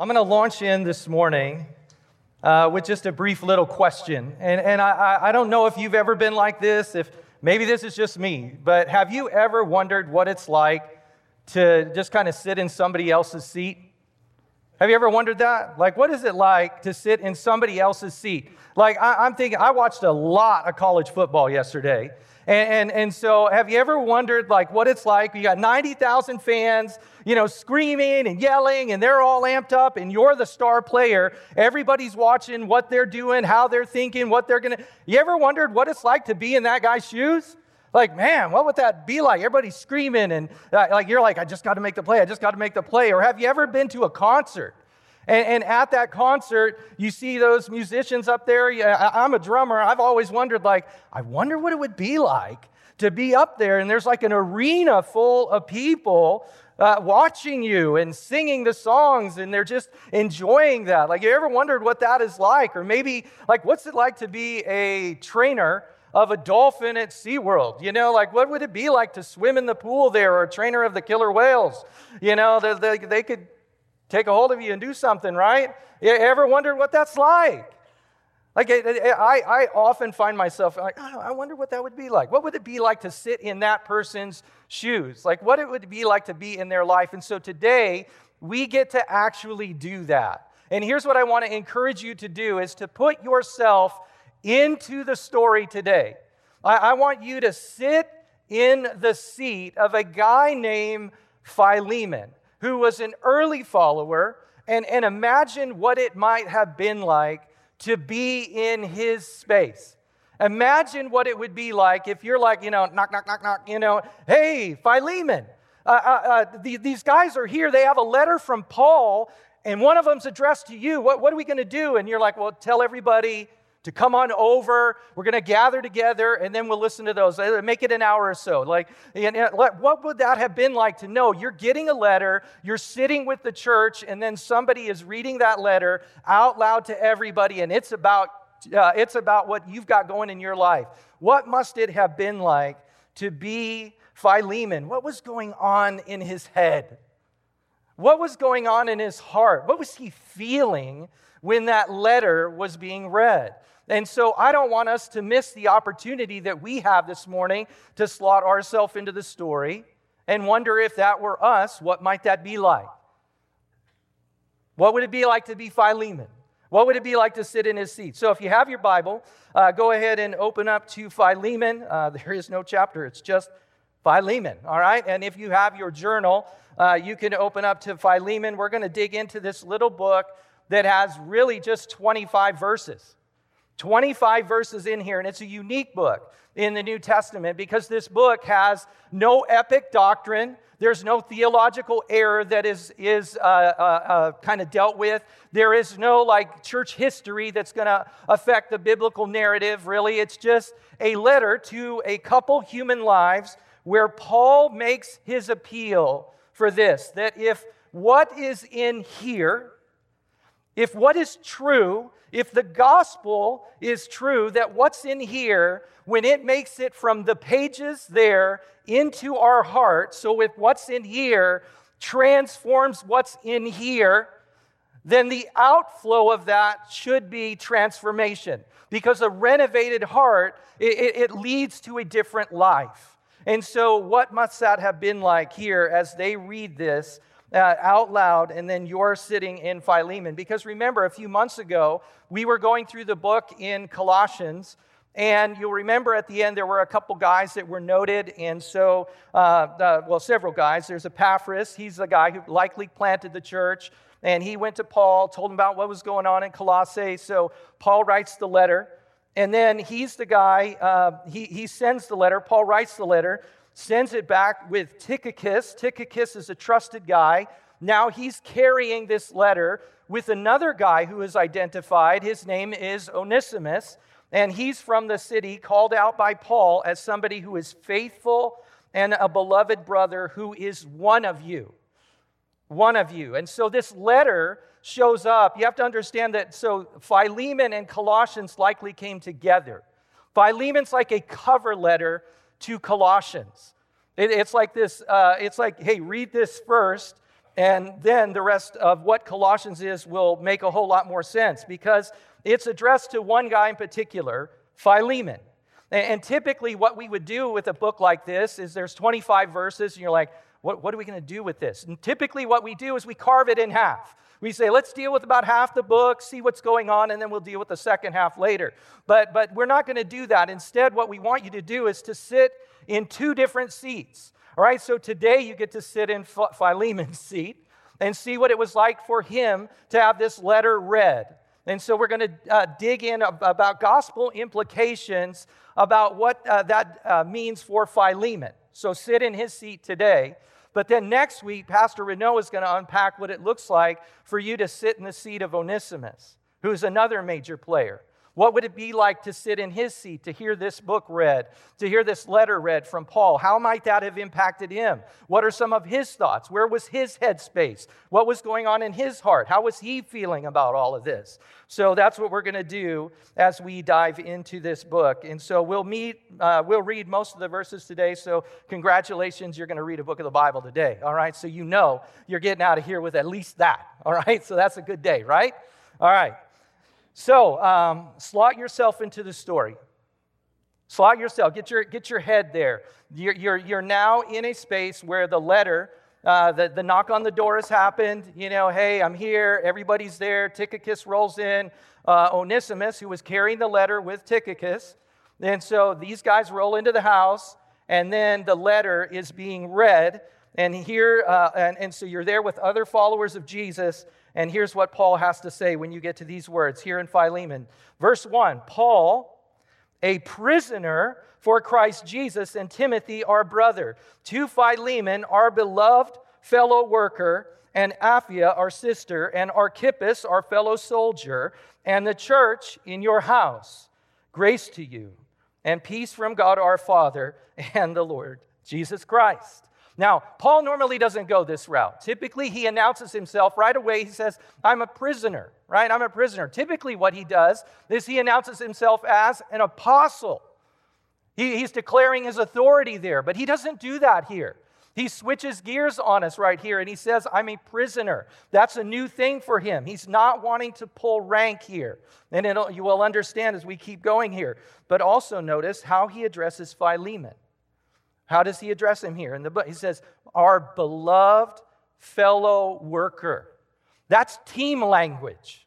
I'm going to launch in this morning uh, with just a brief little question. And, and I, I don't know if you've ever been like this, if maybe this is just me, but have you ever wondered what it's like to just kind of sit in somebody else's seat? Have you ever wondered that? Like, what is it like to sit in somebody else's seat? Like, I, I'm thinking, I watched a lot of college football yesterday. And, and, and, so, have you ever wondered, like, what it's like? You got 90,000 fans, you know, screaming and yelling, and they're all amped up, and you're the star player. Everybody's watching what they're doing, how they're thinking, what they're going to. You ever wondered what it's like to be in that guy's shoes? Like, man, what would that be like? Everybody's screaming, and uh, like, you're like, I just got to make the play, I just got to make the play. Or have you ever been to a concert? And, and, at that concert, you see those musicians up there. I, I'm a drummer. I've always wondered, like, I wonder what it would be like to be up there. And there's like an arena full of people uh, watching you and singing the songs, and they're just enjoying that. Like, you ever wondered what that is like? Or maybe, like, what's it like to be a trainer? Of a dolphin at SeaWorld. You know, like what would it be like to swim in the pool there or a trainer of the killer whales? You know, they, they, they could take a hold of you and do something, right? You ever wondered what that's like? Like, I, I often find myself like, oh, I wonder what that would be like. What would it be like to sit in that person's shoes? Like, what it would be like to be in their life. And so today, we get to actually do that. And here's what I want to encourage you to do is to put yourself into the story today. I, I want you to sit in the seat of a guy named Philemon who was an early follower, and, and imagine what it might have been like to be in his space. Imagine what it would be like if you're like, you know, knock, knock, knock, knock, you know, hey, Philemon, uh, uh, uh, the, these guys are here. They have a letter from Paul, and one of them's addressed to you. What, what are we going to do? And you're like, well, tell everybody to come on over. We're going to gather together and then we'll listen to those. Make it an hour or so. Like, what would that have been like to know you're getting a letter, you're sitting with the church, and then somebody is reading that letter out loud to everybody, and it's about uh, it's about what you've got going in your life. What must it have been like to be Philemon? What was going on in his head? What was going on in his heart? What was he feeling when that letter was being read? And so I don't want us to miss the opportunity that we have this morning to slot ourselves into the story and wonder if that were us, what might that be like? What would it be like to be Philemon? What would it be like to sit in his seat? So if you have your Bible, uh, go ahead and open up to Philemon. Uh, there is no chapter, it's just Philemon, all right? And if you have your journal, uh, you can open up to Philemon. We're going to dig into this little book that has really just 25 verses. 25 verses in here, and it's a unique book in the New Testament because this book has no epic doctrine. There's no theological error that is, is uh, uh, uh, kind of dealt with. There is no like church history that's going to affect the biblical narrative, really. It's just a letter to a couple human lives where Paul makes his appeal for this that if what is in here, if what is true, if the gospel is true, that what's in here, when it makes it from the pages there into our heart, so if what's in here transforms what's in here, then the outflow of that should be transformation. Because a renovated heart, it, it, leads to a different life. And so, what must that have been like here as they read this uh, out loud, and then you're sitting in Philemon. Because remember, a few months ago, we were going through the book in Colossians. And you'll remember at the end there were a couple guys that were noted, and so, uh, uh, well, several guys. There's Epaphras, he's the guy who likely planted the church, and he went to Paul, told him about what was going on in Colossae. So Paul writes the letter, and then he's the guy, uh, he, he sends the letter, Paul writes the letter, sends it back with Tychicus. Tychicus is a trusted guy. Now he's carrying this letter with another guy who is identified. His name is Onesimus, and he's from the city, called out by Paul as somebody who is faithful and a beloved brother who is one of you. One of you. And so this letter shows up. You have to understand that so Philemon and Colossians likely came together. Philemon's like a cover letter to Colossians. It, it's like this, uh, it's like, hey, read this first, And then the rest of what Colossians is will make a whole lot more sense because it's addressed to one guy in particular, Philemon. And typically, what we would do with a book like this is there's 25 verses, and you're like, what, what are we going to do with this? And typically, what we do is we carve it in half. We say, let's deal with about half the book, see what's going on, and then we'll deal with the second half later. But, but we're not going to do that. Instead, what we want you to do is to sit in two different seats. All right, so today you get to sit in Philemon's seat and see what it was like for him to have this letter read. And so we're going to uh, dig in about gospel implications about what uh, that uh, means for Philemon. So sit in his seat today. But then next week, Pastor Renault is going to unpack what it looks like for you to sit in the seat of Onesimus, who's another major player. What would it be like to sit in his seat, to hear this book read, to hear this letter read from Paul? How might that have impacted him? What are some of his thoughts? Where was his headspace? What was going on in his heart? How was he feeling about all of this? So that's what we're going to do as we dive into this book. And so we'll meet, uh, we'll read most of the verses today. So congratulations, you're going to read a book of the Bible today. All right. So you know you're getting out of here with at least that. All right. So that's a good day, right? All right. So, um, slot yourself into the story. Slot yourself, get your, get your head there. You're, you're, you're now in a space where the letter, uh, the, the knock on the door has happened. You know, hey, I'm here, everybody's there. Tychicus rolls in. Uh, Onesimus, who was carrying the letter with Tychicus. And so these guys roll into the house, and then the letter is being read. And here, uh, and, and so you're there with other followers of Jesus, and here's what Paul has to say when you get to these words here in Philemon. Verse 1 Paul, a prisoner for Christ Jesus, and Timothy, our brother, to Philemon, our beloved fellow worker, and Apphia, our sister, and Archippus, our fellow soldier, and the church in your house. Grace to you, and peace from God our Father and the Lord Jesus Christ. Now, Paul normally doesn't go this route. Typically, he announces himself right away. He says, I'm a prisoner, right? I'm a prisoner. Typically, what he does is he announces himself as an apostle. He, he's declaring his authority there, but he doesn't do that here. He switches gears on us right here and he says, I'm a prisoner. That's a new thing for him. He's not wanting to pull rank here. And you will understand as we keep going here. But also notice how he addresses Philemon. How does he address him here in the book? He says, Our beloved fellow worker. That's team language.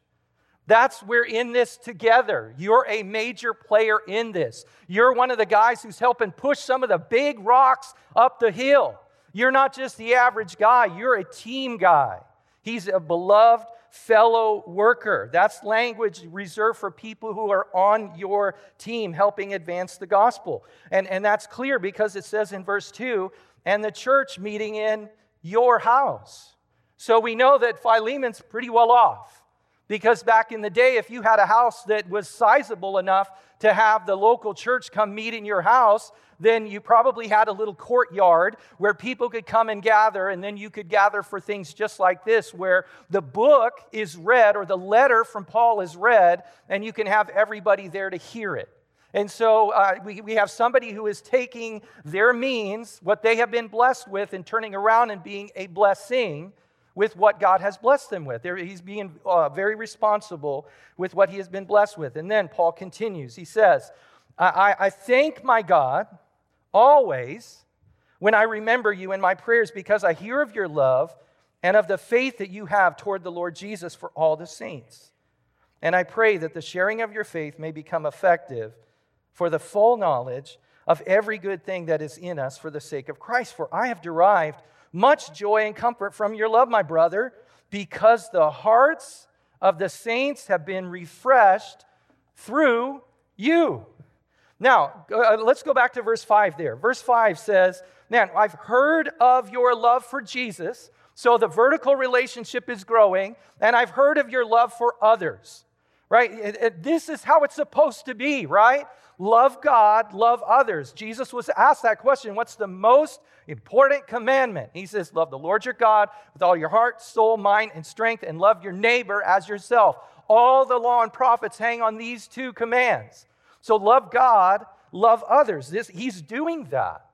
That's we're in this together. You're a major player in this. You're one of the guys who's helping push some of the big rocks up the hill. You're not just the average guy, you're a team guy. He's a beloved fellow worker. That's language reserved for people who are on your team helping advance the gospel. And, and that's clear because it says in verse 2 and the church meeting in your house. So we know that Philemon's pretty well off. Because back in the day, if you had a house that was sizable enough to have the local church come meet in your house, then you probably had a little courtyard where people could come and gather, and then you could gather for things just like this, where the book is read or the letter from Paul is read, and you can have everybody there to hear it. And so uh, we, we have somebody who is taking their means, what they have been blessed with, and turning around and being a blessing with what God has blessed them with. He's being uh, very responsible with what he has been blessed with. And then Paul continues. He says, I, I thank my God always when I remember you in my prayers because I hear of your love and of the faith that you have toward the Lord Jesus for all the saints. And I pray that the sharing of your faith may become effective for the full knowledge of every good thing that is in us for the sake of Christ. For I have derived much joy and comfort from your love, my brother, because the hearts of the saints have been refreshed through you. Now, uh, let's go back to verse 5 there. Verse 5 says, Man, I've heard of your love for Jesus. So the vertical relationship is growing, and I've heard of your love for others, right? This is how it's supposed to be, right? Love God, love others. Jesus was asked that question what's the most important commandment? He says, Love the Lord your God with all your heart, soul, mind, and strength, and love your neighbor as yourself. All the law and prophets hang on these two commands. So love God, love others. This, he's doing that.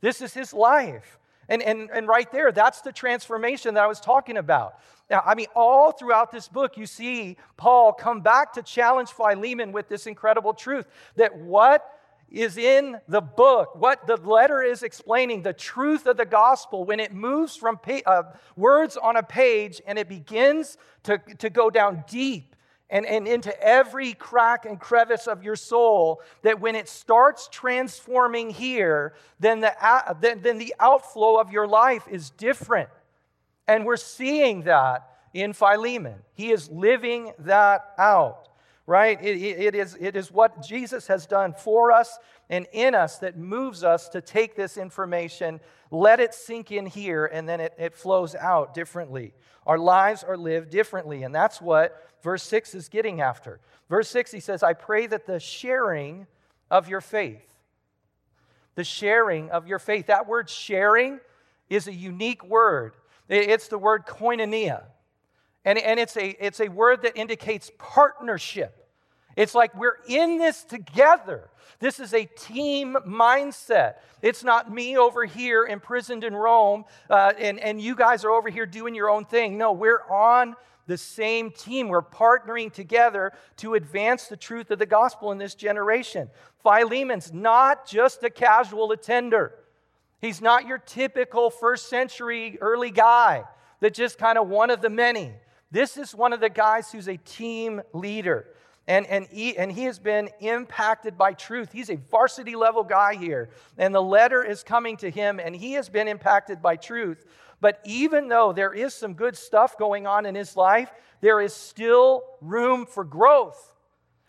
This is his life. And, and, and right there, that's the transformation that I was talking about. Now, I mean, all throughout this book, you see Paul come back to challenge Philemon with this incredible truth that what is in the book, what the letter is explaining, the truth of the gospel, when it moves from pa- uh, words on a page and it begins to, to go down deep and, and into every crack and crevice of your soul, that when it starts transforming here, then the, then, then the outflow of your life is different. And we're seeing that in Philemon. He is living that out, right? It, it, is, it is what Jesus has done for us and in us that moves us to take this information, let it sink in here, and then it, it flows out differently. Our lives are lived differently, and that's what verse 6 is getting after. Verse 6, he says, I pray that the sharing of your faith, the sharing of your faith, that word sharing is a unique word. It's the word koinonia. And, and it's, a, it's a word that indicates partnership. It's like we're in this together. This is a team mindset. It's not me over here imprisoned in Rome uh, and, and you guys are over here doing your own thing. No, we're on the same team. We're partnering together to advance the truth of the gospel in this generation. Philemon's not just a casual attender, he's not your typical first century early guy that just kind of one of the many. This is one of the guys who's a team leader. And, and, he, and he has been impacted by truth. He's a varsity level guy here. And the letter is coming to him, and he has been impacted by truth. But even though there is some good stuff going on in his life, there is still room for growth.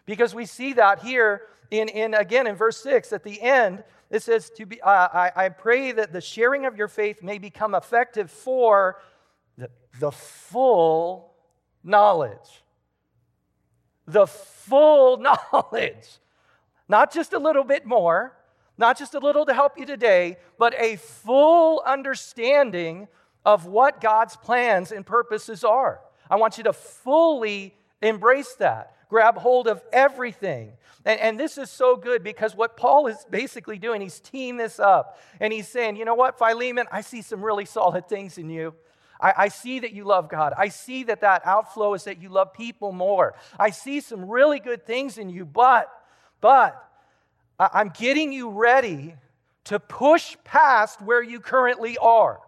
Because we see that here in, in again in verse 6 at the end, it says, to be, uh, I, I pray that the sharing of your faith may become effective for the, the full knowledge. The full knowledge. Not just a little bit more, not just a little to help you today, but a full understanding of what God's plans and purposes are. I want you to fully embrace that. Grab hold of everything. And, and, this is so good because what Paul is basically doing, he's teeing this up. And he's saying, you know what, Philemon, I see some really solid things in you. I, I see that you love God. I see that that outflow is that you love people more. I see some really good things in you, but, but, I'm getting you ready to push past where you currently are.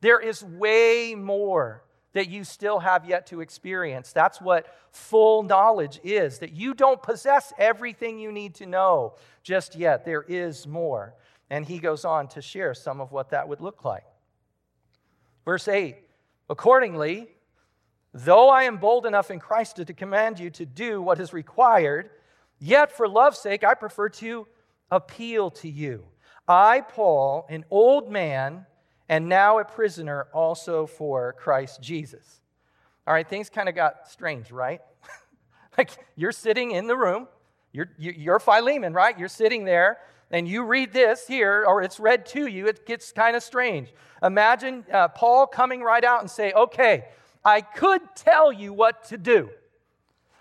There is way more that you still have yet to experience. That's what full knowledge is, that you don't possess everything you need to know just yet. There is more. And he goes on to share some of what that would look like. Verse 8 Accordingly, though I am bold enough in Christ to command you to do what is required, yet for love's sake I prefer to appeal to you. I, Paul, an old man, and now a prisoner also for Christ Jesus. All right, things kind of got strange, right? like you're sitting in the room, you're, you're Philemon, right? You're sitting there, and you read this here, or it's read to you, it gets kind of strange. Imagine uh, Paul coming right out and say, okay, I could tell you what to do.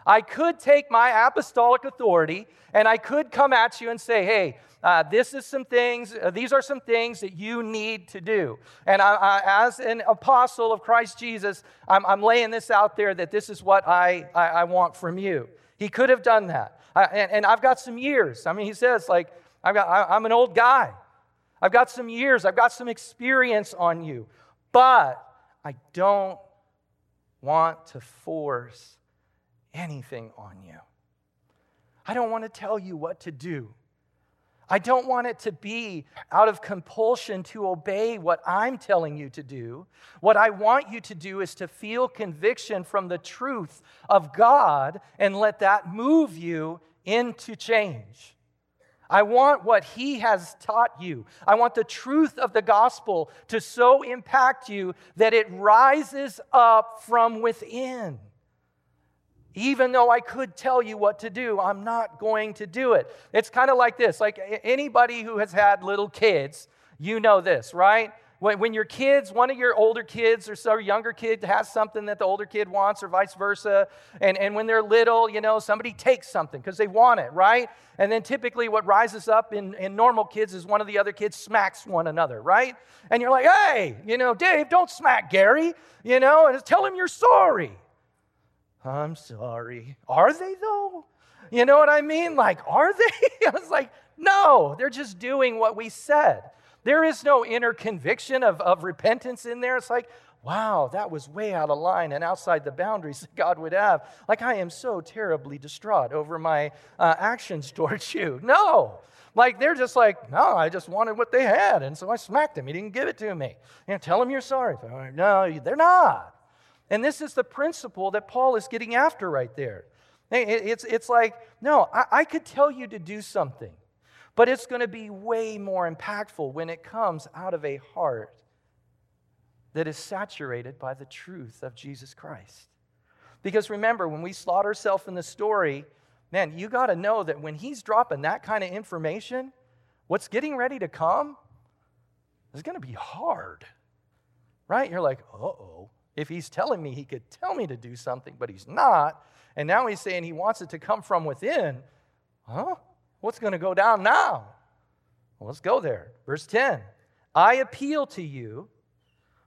I could take my apostolic authority and I could come at you and say, hey, uh, this is some things, uh, these are some things that you need to do. And I, I, as an apostle of Christ Jesus, I'm, I'm, laying this out there that this is what I, I, want from you. He could have done that. and, and, I've got some years. I mean, he says, like, I've got, I, I'm an old guy. I've got some years. I've got some experience on you. But I don't want to force anything on you. I don't want to tell you what to do. I don't want it to be out of compulsion to obey what I'm telling you to do. What I want you to do is to feel conviction from the truth of God and let that move you into change. I want what He has taught you. I want the truth of the gospel to so impact you that it rises up from within. Even though I could tell you what to do, I'm not going to do it. It's kind of like this like anybody who has had little kids, you know this, right? When your kids, one of your older kids or so younger kid has something that the older kid wants, or vice versa, and, and when they're little, you know, somebody takes something because they want it, right? And then typically what rises up in, in normal kids is one of the other kids smacks one another, right? And you're like, hey, you know, Dave, don't smack Gary, you know, and tell him you're sorry. I'm sorry. Are they though? You know what I mean? Like, are they? I was like, no, they're just doing what we said. There is no inner conviction of, of repentance in there. It's like, wow, that was way out of line and outside the boundaries that God would have. Like, I am so terribly distraught over my uh, actions towards you. No. Like, they're just like, no, I just wanted what they had. And so I smacked him. He didn't give it to me. You know, tell him you're sorry. No, they're not. And this is the principle that Paul is getting after right there. It's, it's like, no, I, I could tell you to do something. But it's going to be way more impactful when it comes out of a heart that is saturated by the truth of Jesus Christ. Because remember, when we slot ourselves in the story, man, you got to know that when he's dropping that kind of information, what's getting ready to come is going to be hard. Right? You're like, uh oh. If he's telling me he could tell me to do something, but he's not, and now he's saying he wants it to come from within, huh? What's going to go down now? Well, let's go there. Verse 10 I appeal to you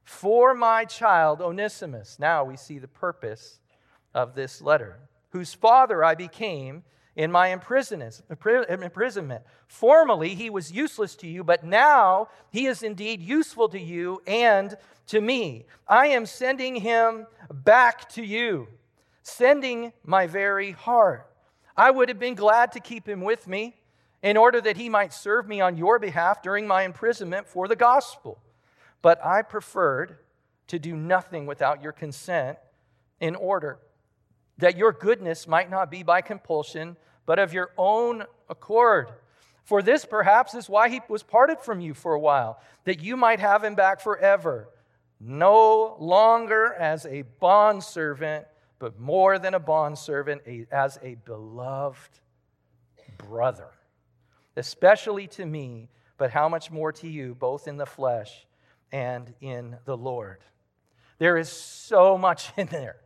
for my child Onesimus. Now we see the purpose of this letter, whose father I became in my imprisonment. Formerly he was useless to you, but now he is indeed useful to you and to me. I am sending him back to you, sending my very heart. I would have been glad to keep him with me in order that he might serve me on your behalf during my imprisonment for the gospel. But I preferred to do nothing without your consent in order that your goodness might not be by compulsion, but of your own accord. For this perhaps is why he was parted from you for a while, that you might have him back forever, no longer as a bondservant but more than a bondservant, as a beloved brother, especially to me, but how much more to you, both in the flesh and in the Lord. There is so much in there.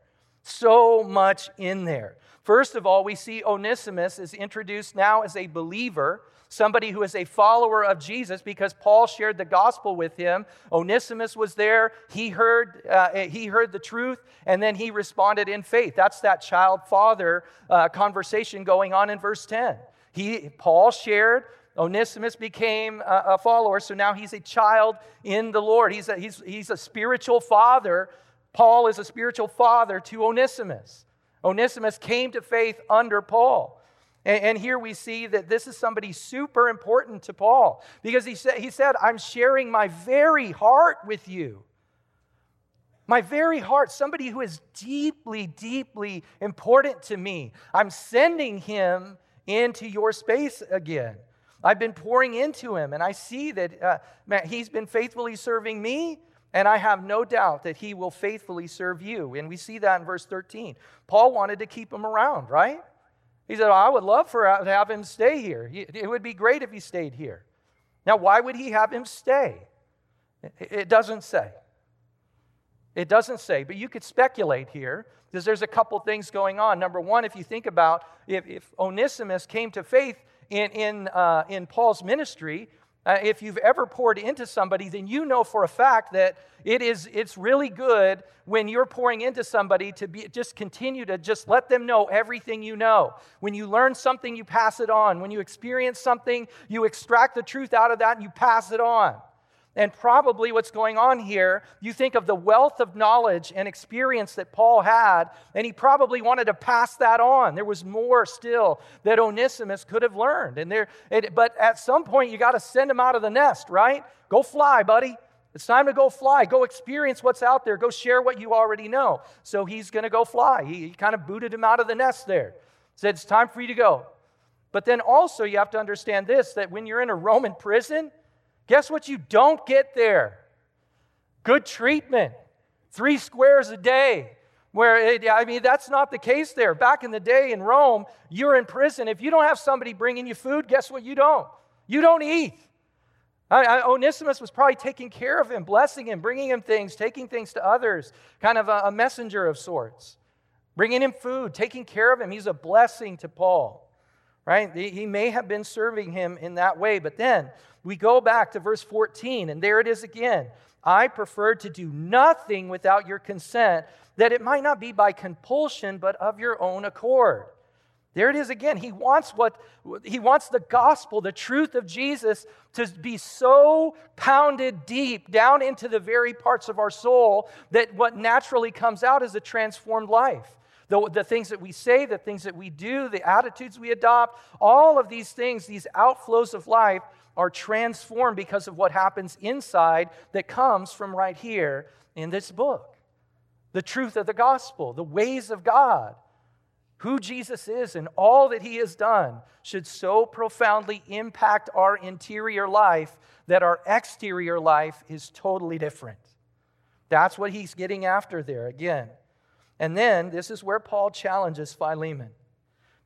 So much in there. First of all, we see Onesimus is introduced now as a believer somebody who is a follower of Jesus because Paul shared the gospel with him. Onesimus was there. He heard, uh, he heard the truth and then he responded in faith. That's that child father uh, conversation going on in verse 10. He, Paul shared. Onesimus became a, follower, so now he's a child in the Lord. He's a, he's, he's a spiritual father. Paul is a spiritual father to Onesimus. Onesimus came to faith under Paul. And, and, here we see that this is somebody super important to Paul because he said, he said, I'm sharing my very heart with you. My very heart, somebody who is deeply, deeply important to me. I'm sending him into your space again. I've been pouring into him, and I see that uh, man, he's been faithfully serving me, and I have no doubt that he will faithfully serve you. And we see that in verse 13. Paul wanted to keep him around, right? He said, I would love for to have him stay here. It would be great if he stayed here. Now, why would he have him stay? It doesn't say. It doesn't say, but you could speculate here because there's a couple things going on. Number one, if you think about if, if Onesimus came to faith in, in, uh, in Paul's ministry, uh, if you've ever poured into somebody, then you know for a fact that it is, it's really good when you're pouring into somebody to be, just continue to just let them know everything you know. When you learn something, you pass it on. When you experience something, you extract the truth out of that and you pass it on. And probably what's going on here, you think of the wealth of knowledge and experience that Paul had, and he probably wanted to pass that on. There was more still that Onesimus could have learned. And there, it, but at some point, you got to send him out of the nest, right? Go fly, buddy. It's time to go fly. Go experience what's out there. Go share what you already know. So he's going to go fly. He, he kind of booted him out of the nest there. Said, It's time for you to go. But then also, you have to understand this that when you're in a Roman prison, Guess what you don't get there? Good treatment. Three squares a day. Where, it, I mean, that's not the case there. Back in the day in Rome, you're in prison. If you don't have somebody bringing you food, guess what? You don't. You don't eat. I, I, Onesimus was probably taking care of him, blessing him, bringing him things, taking things to others, kind of a, a messenger of sorts, bringing him food, taking care of him. He's a blessing to Paul, right? He may have been serving him in that way. But then we go back to verse 14, and there it is again. I preferred to do nothing without your consent, that it might not be by compulsion, but of your own accord. There it is again. He wants what he wants the gospel, the truth of Jesus to be so pounded deep down into the very parts of our soul that what naturally comes out is a transformed life. The, the things that we say, the things that we do, the attitudes we adopt, all of these things, these outflows of life, are transformed because of what happens inside that comes from right here in this book. The truth of the gospel, the ways of God, who Jesus is, and all that he has done should so profoundly impact our interior life that our exterior life is totally different. That's what he's getting after there again. And then this is where Paul challenges Philemon,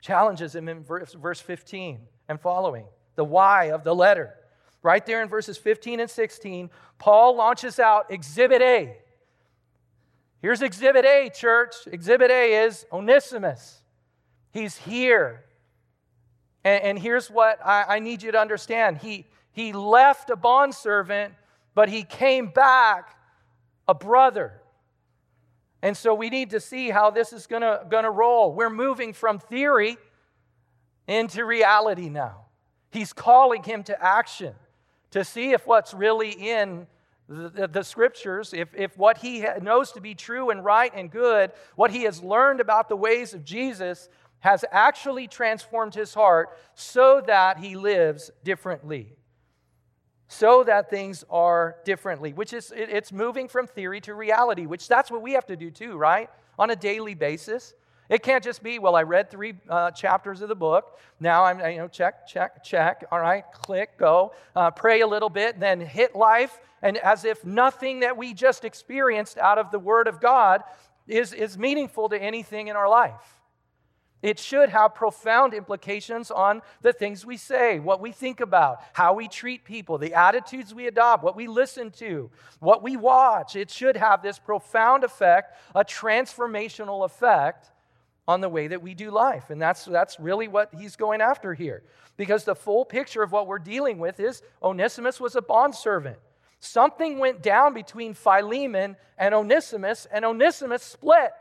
challenges him in verse, verse 15 and following the why of the letter. Right there in verses 15 and 16, Paul launches out Exhibit A. Here's Exhibit A, church. Exhibit A is Onesimus. He's here. And, and here's what I, I need you to understand he, he left a bondservant, but he came back a brother. And so we need to see how this is going to roll. We're moving from theory into reality now. He's calling him to action to see if what's really in the, the, scriptures, if, if what he knows to be true and right and good, what he has learned about the ways of Jesus, has actually transformed his heart so that he lives differently. So that things are differently, which is, it, it's moving from theory to reality, which that's what we have to do too, right? On a daily basis. It can't just be, well, I read three uh, chapters of the book. Now I'm, you know, check, check, check. All right, click, go. Uh, pray a little bit, then hit life. And as if nothing that we just experienced out of the Word of God is, is meaningful to anything in our life. It should have profound implications on the things we say, what we think about, how we treat people, the attitudes we adopt, what we listen to, what we watch. It should have this profound effect, a transformational effect on the way that we do life. And that's, that's really what he's going after here. Because the full picture of what we're dealing with is Onesimus was a bondservant. Something went down between Philemon and Onesimus, and Onesimus split.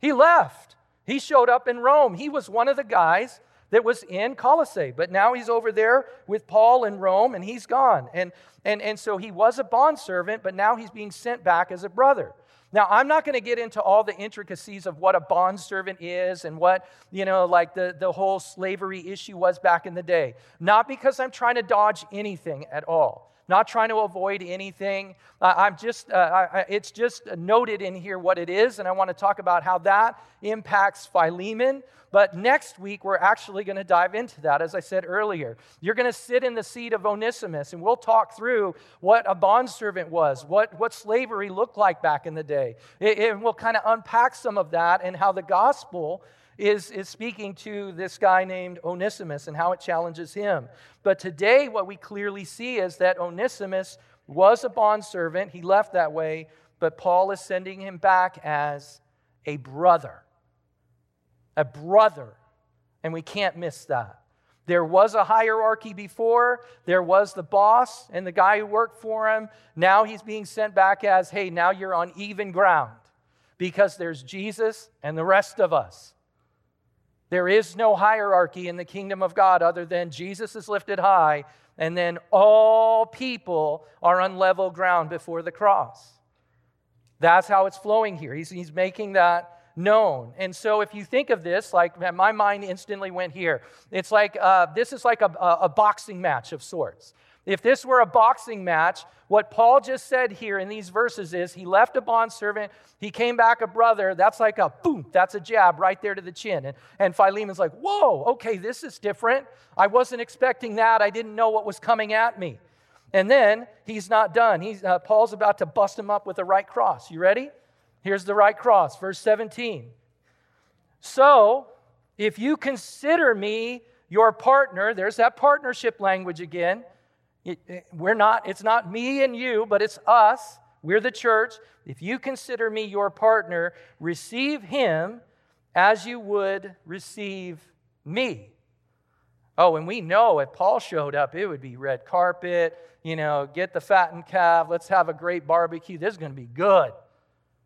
He left. He showed up in Rome. He was one of the guys that was in Colossae, but now he's over there with Paul in Rome and he's gone. And, and, and so he was a bondservant, but now he's being sent back as a brother. Now, I'm not going to get into all the intricacies of what a bondservant is and what, you know, like the, the whole slavery issue was back in the day. Not because I'm trying to dodge anything at all not trying to avoid anything. I'm just, uh, I, it's just noted in here what it is, and I want to talk about how that impacts Philemon. But next week, we're actually going to dive into that, as I said earlier. You're going to sit in the seat of Onesimus, and we'll talk through what a bondservant was, what, what slavery looked like back in the day. and we'll kind of unpack some of that and how the gospel is, is speaking to this guy named Onesimus and how it challenges him. But today, what we clearly see is that Onesimus was a bondservant. He left that way, but Paul is sending him back as a brother. A brother. And we can't miss that. There was a hierarchy before. There was the boss and the guy who worked for him. Now he's being sent back as, hey, now you're on even ground because there's Jesus and the rest of us. There is no hierarchy in the kingdom of God other than Jesus is lifted high, and then all people are on level ground before the cross. That's how it's flowing here. He's, he's making that known. And so, if you think of this, like my mind instantly went here. It's like uh, this is like a, a boxing match of sorts. If this were a boxing match, what Paul just said here in these verses is he left a bondservant, he came back a brother. That's like a boom, that's a jab right there to the chin. And, and Philemon's like, whoa, okay, this is different. I wasn't expecting that. I didn't know what was coming at me. And then he's not done. He's, uh, Paul's about to bust him up with the right cross. You ready? Here's the right cross, verse 17. So, if you consider me your partner, there's that partnership language again we're not, it's not me and you, but it's us. We're the church. If you consider me your partner, receive him as you would receive me. Oh, and we know if Paul showed up, it would be red carpet, you know, get the fattened calf, let's have a great barbecue. This is going to be good.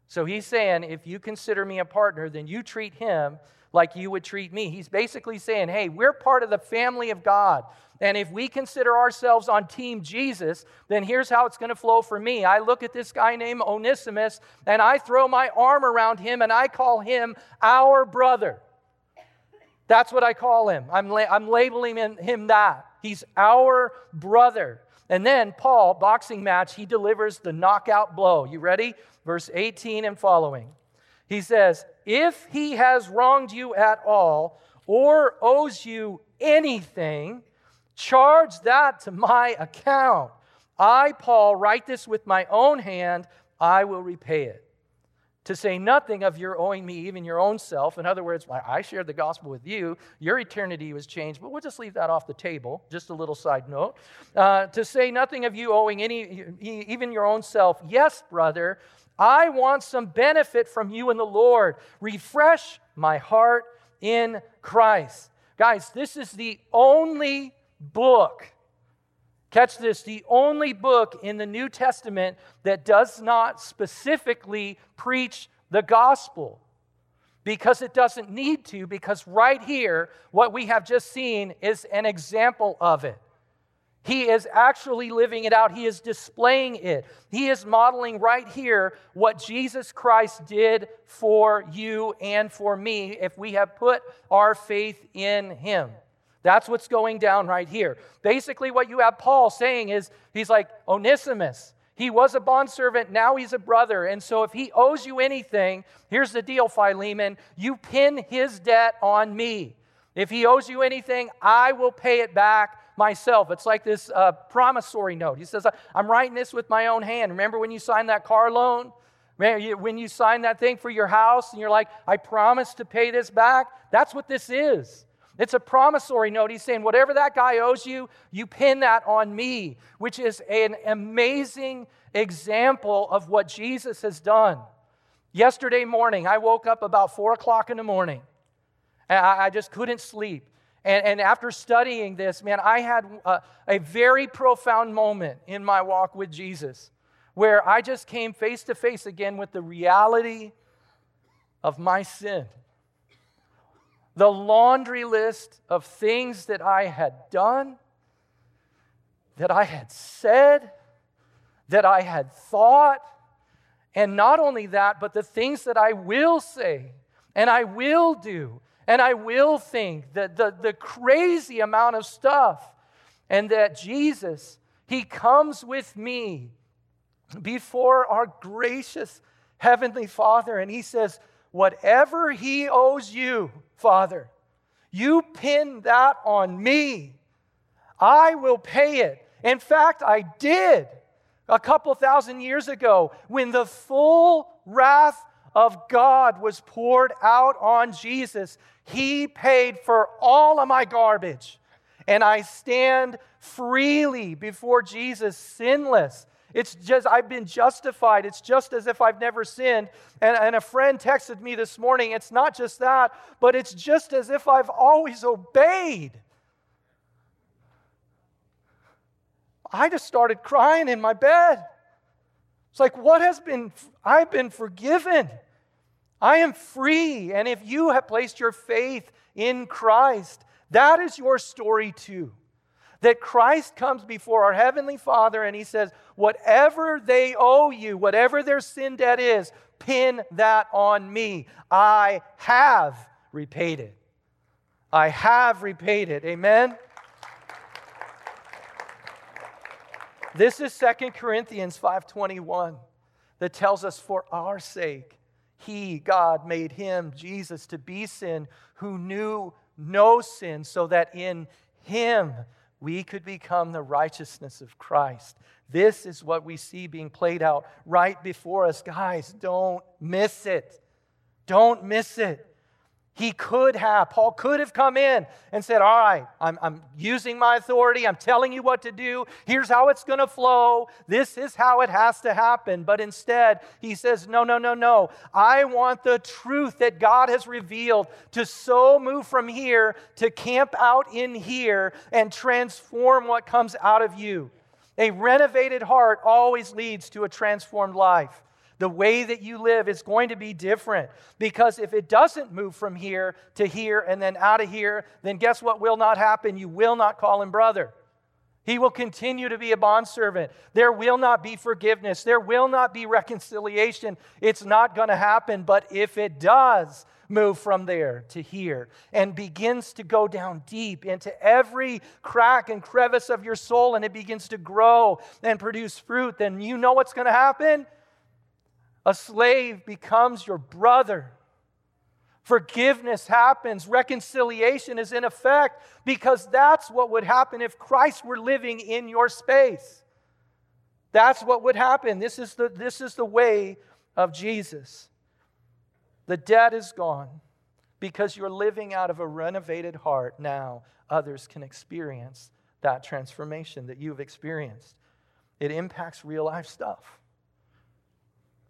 So he's saying, if you consider me a partner, then you treat him like you would treat me. He's basically saying, hey, we're part of the family of God. And if we consider ourselves on Team Jesus, then here's how it's going to flow for me. I look at this guy named Onesimus and I throw my arm around him and I call him our brother. That's what I call him. I'm, la- I'm labeling him, him that. He's our brother. And then Paul, boxing match, he delivers the knockout blow. You ready? Verse 18 and following. He says, If he has wronged you at all or owes you anything, charge that to my account. I, Paul, write this with my own hand. I will repay it to say nothing of your owing me even your own self. In other words, I shared the gospel with you, your eternity was changed, but we'll just leave that off the table. Just a little side note. Uh, to say nothing of you owing any, even your own self. Yes, brother, I want some benefit from you in the Lord. Refresh my heart in Christ. Guys, this is the only book Catch this the only book in the New Testament that does not specifically preach the gospel because it doesn't need to, because right here, what we have just seen is an example of it. He is actually living it out. He is displaying it. He is modeling right here what Jesus Christ did for you and for me if we have put our faith in Him. That's what's going down right here. Basically, what you have Paul saying is he's like, Onesimus, he was a bondservant, now he's a brother. And so if he owes you anything, here's the deal, Philemon you pin his debt on me. If he owes you anything, I will pay it back myself. It's like this uh, promissory note. He says, I'm writing this with my own hand. Remember when you signed that car loan? When you signed that thing for your house and you're like, I promise to pay this back? That's what this is. It's a promissory note. He's saying, whatever that guy owes you, you pin that on me, which is an amazing example of what Jesus has done. Yesterday morning, I woke up about four o'clock in the morning, and I, just couldn't sleep. And, and, after studying this, man, I had a, a very profound moment in my walk with Jesus where I just came face to face again with the reality of my sin the laundry list of things that I had done, that I had said, that I had thought, and not only that, but the things that I will say and I will do and I will think, the, the, the crazy amount of stuff. And that Jesus, He comes with me before our gracious Heavenly Father and He says, Whatever He owes you, Father. You pin that on me. I will pay it. In fact, I did a couple thousand years ago when the full wrath of God was poured out on Jesus. He paid for all of my garbage. And I stand freely before Jesus, sinless, it's just, I've been justified. It's just as if I've never sinned. And, and a friend texted me this morning, it's not just that, but it's just as if I've always obeyed. I just started crying in my bed. It's like, what has been, I've been forgiven. I am free. And if you have placed your faith in Christ, that is your story too. That Christ comes before our Heavenly Father and He says, Whatever they owe you, whatever their sin debt is, pin that on me. I have repaid it. I have repaid it. Amen? This is Second Corinthians 5:21 that tells us for our sake he God made him Jesus to be sin who knew no sin so that in him we could become the righteousness of Christ. This is what we see being played out right before us. Guys, don't miss it. Don't miss it. He could have, Paul could have come in and said, All right, I'm, I'm using my authority. I'm telling you what to do. Here's how it's going to flow. This is how it has to happen. But instead, he says, No, no, no, no. I want the truth that God has revealed to so move from here to camp out in here and transform what comes out of you. A renovated heart always leads to a transformed life. The way that you live is going to be different because if it doesn't move from here to here and then out of here, then guess what will not happen? You will not call him brother. He will continue to be a bondservant. There will not be forgiveness. There will not be reconciliation. It's not going to happen. But if it does move from there to here and begins to go down deep into every crack and crevice of your soul and it begins to grow and produce fruit, then you know what's going to happen? A slave becomes your brother. Forgiveness happens. Reconciliation is in effect because that's what would happen if Christ were living in your space. That's what would happen. This is the, this is the way of Jesus. The debt is gone because you're living out of a renovated heart. Now, others can experience that transformation that you've experienced. It impacts real life stuff.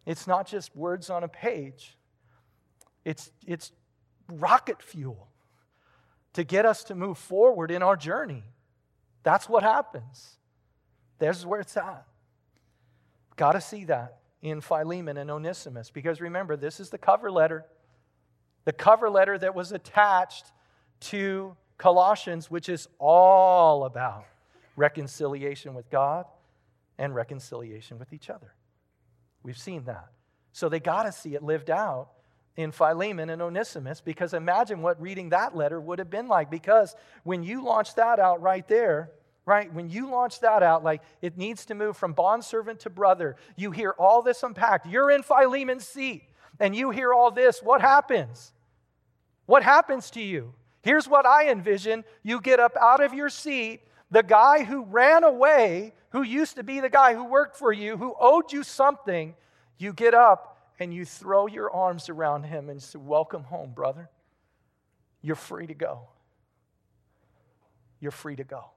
It's not just words on a page, it's, it's rocket fuel to get us to move forward in our journey. That's what happens. There's where it's at. Got to see that in Philemon and Onesimus because remember, this is the cover letter. The cover letter that was attached to Colossians, which is all about reconciliation with God and reconciliation with each other. We've seen that. So they got to see it lived out in Philemon and Onesimus because imagine what reading that letter would have been like. Because when you launch that out right there, right, when you launch that out, like it needs to move from bondservant to brother, you hear all this unpacked. You're in Philemon's seat and you hear all this. What happens? What happens to you? Here's what I envision you get up out of your seat. The guy who ran away who used to be the guy who worked for you, who owed you something, you get up and you throw your arms around him and say, Welcome home, brother. You're free to go. You're free to go.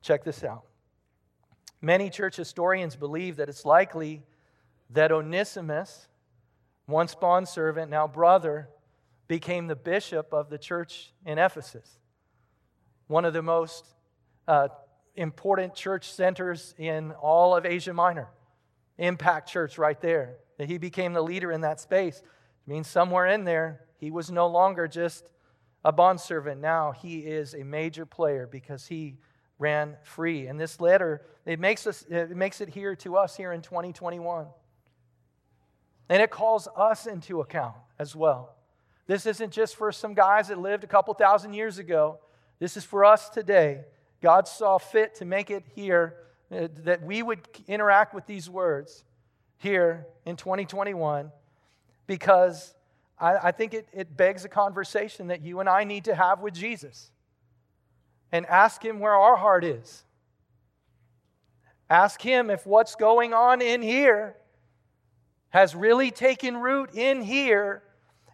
Check this out. Many church historians believe that it's likely that Onesimus, once bondservant, now brother, became the bishop of the church in Ephesus. One of the most uh, important church centers in all of Asia Minor. Impact Church, right there. That he became the leader in that space. It means somewhere in there, he was no longer just a bondservant. Now he is a major player because he ran free. And this letter, it makes, us, it makes it here to us here in 2021. And it calls us into account as well. This isn't just for some guys that lived a couple thousand years ago. This is for us today God saw fit to make it here uh, that we would interact with these words here in 2021 because I, I think it, it begs a conversation that you and I need to have with Jesus and ask Him where our heart is. Ask Him if what's going on in here has really taken root in here,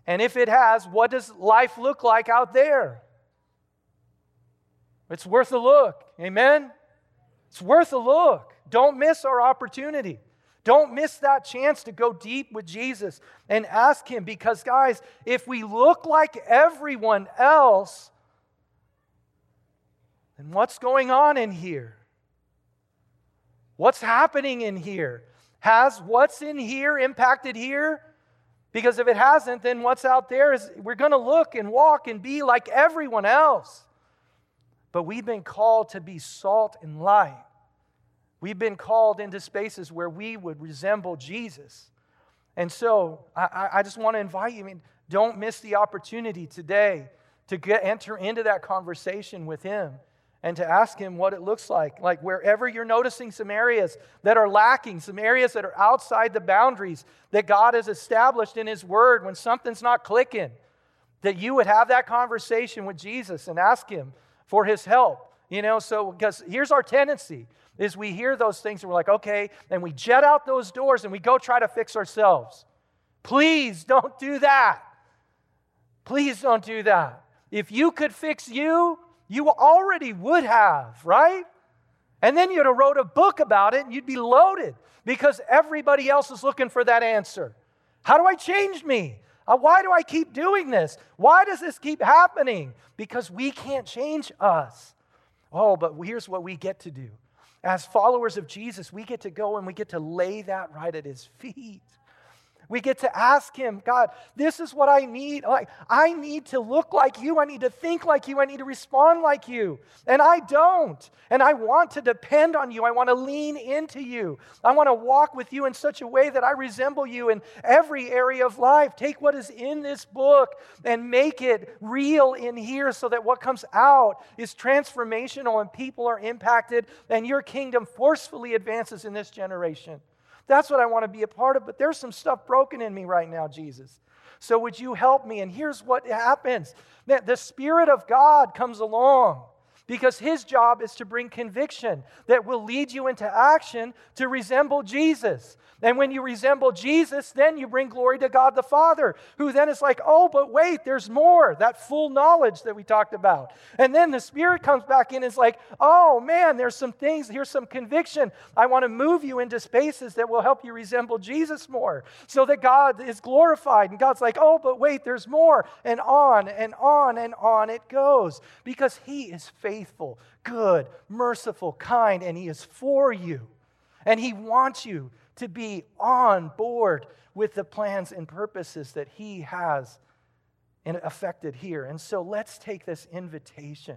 and if it has, what does life look like out there? It's worth a look. Amen? It's worth a look. Don't miss our opportunity. Don't miss that chance to go deep with Jesus and ask Him because, guys, if we look like everyone else, then what's going on in here? What's happening in here? Has what's in here impacted here? Because if it hasn't, then what's out there is we're going to look and walk and be like everyone else. But we've been called to be salt and light. We've been called into spaces where we would resemble Jesus. And so I, I just want to invite you, I mean, don't miss the opportunity today to get, enter into that conversation with Him and to ask Him what it looks like. Like wherever you're noticing some areas that are lacking, some areas that are outside the boundaries that God has established in His Word, when something's not clicking, that you would have that conversation with Jesus and ask Him for his help. You know, so because here's our tendency is we hear those things and we're like, okay, and we jet out those doors and we go try to fix ourselves. Please don't do that. Please don't do that. If you could fix you, you already would have, right? And then you'd have wrote a book about it and you'd be loaded because everybody else is looking for that answer. How do I change me? Uh, why do I keep doing this? Why does this keep happening? Because we can't change us. Oh, but here's what we get to do. As followers of Jesus, we get to go and we get to lay that right at his feet. We get to ask him, God, this is what I need. Like, I need to look like you. I need to think like you. I need to respond like you. And I don't. And I want to depend on you. I want to lean into you. I want to walk with you in such a way that I resemble you in every area of life. Take what is in this book and make it real in here so that what comes out is transformational and people are impacted and your kingdom forcefully advances in this generation. That's what I want to be a part of, but there's some stuff broken in me right now, Jesus. So would you help me? And here's what happens the Spirit of God comes along because his job is to bring conviction that will lead you into action to resemble Jesus. And when you resemble Jesus, then you bring glory to God the Father, who then is like, oh, but wait, there's more. That full knowledge that we talked about. And then the Spirit comes back in and is like, oh, man, there's some things, here's some conviction. I want to move you into spaces that will help you resemble Jesus more so that God is glorified. And God's like, oh, but wait, there's more. And on and on and on it goes because He is faithful, good, merciful, kind, and He is for you. And He wants you to be on board with the plans and purposes that He has affected here. And so let's take this invitation,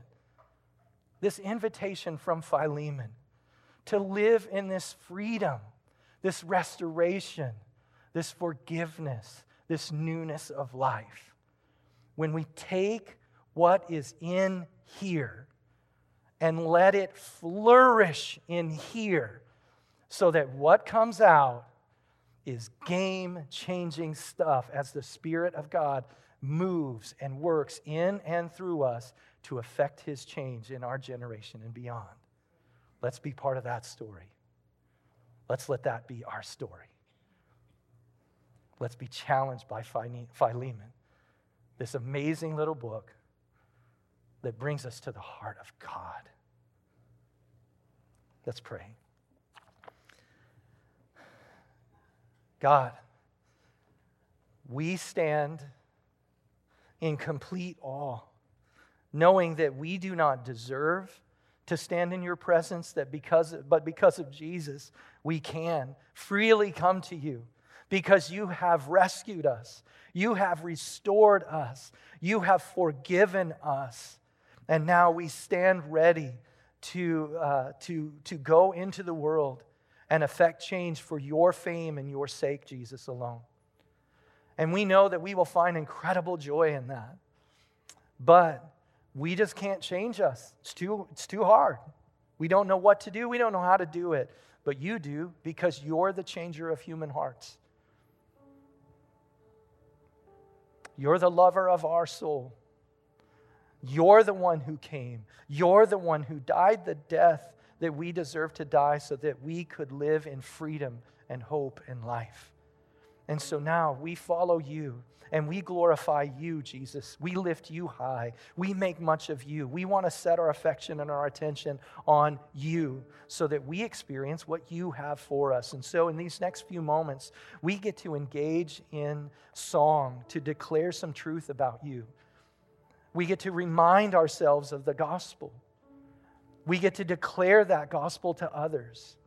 this invitation from Philemon to live in this freedom, this restoration, this forgiveness, this newness of life. When we take what is in here and let it flourish in here so that what comes out is game changing stuff as the Spirit of God moves and works in and through us to affect His change in our generation and beyond. Let's be part of that story. Let's let that be our story. Let's be challenged by Philemon, this amazing little book that brings us to the heart of God. Let's pray. God, we stand in complete awe, knowing that we do not deserve to stand in your presence, that because, but because of Jesus, we can freely come to you because you have rescued us, you have restored us, you have forgiven us. And now we stand ready to, uh, to, to go into the world and affect change for your fame and your sake, Jesus alone. And we know that we will find incredible joy in that. But we just can't change us. It's too, it's too hard. We don't know what to do, we don't know how to do it. But you do because you're the changer of human hearts. You're the lover of our soul. You're the one who came. You're the one who died the death that we deserve to die so that we could live in freedom and hope and life. And so now we follow you and we glorify you, Jesus. We lift you high. We make much of you. We want to set our affection and our attention on you so that we experience what you have for us. And so in these next few moments, we get to engage in song to declare some truth about you. We get to remind ourselves of the gospel. We get to declare that gospel to others.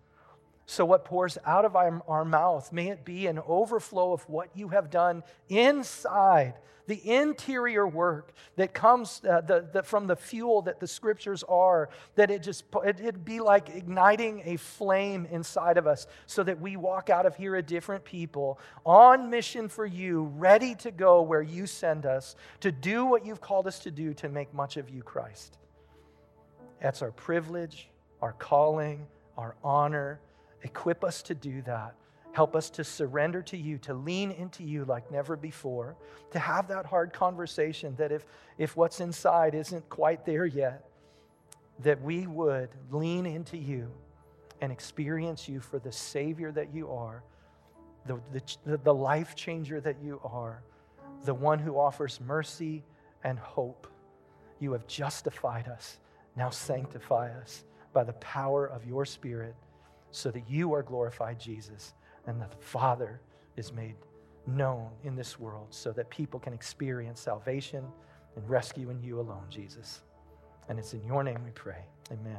So, what pours out of our, our, mouth, may it be an overflow of what you have done inside, the interior work that comes uh, the, the, from the fuel that the scriptures are, that it just, it, it'd be like igniting a flame inside of us so that we walk out of here a different people, on mission for you, ready to go where you send us, to do what you've called us to do to make much of you, Christ. That's our privilege, our calling, our honor. Equip us to do that. Help us to surrender to you, to lean into you like never before, to have that hard conversation that if, if what's inside isn't quite there yet, that we would lean into you and experience you for the Savior that you are the, the, the life changer that you are, the one who offers mercy and hope. You have justified us. Now sanctify us by the power of your Spirit so that you are glorified, Jesus, and the Father is made known in this world so that people can experience salvation and rescue in you alone, Jesus. And it's in your name we pray. Amen.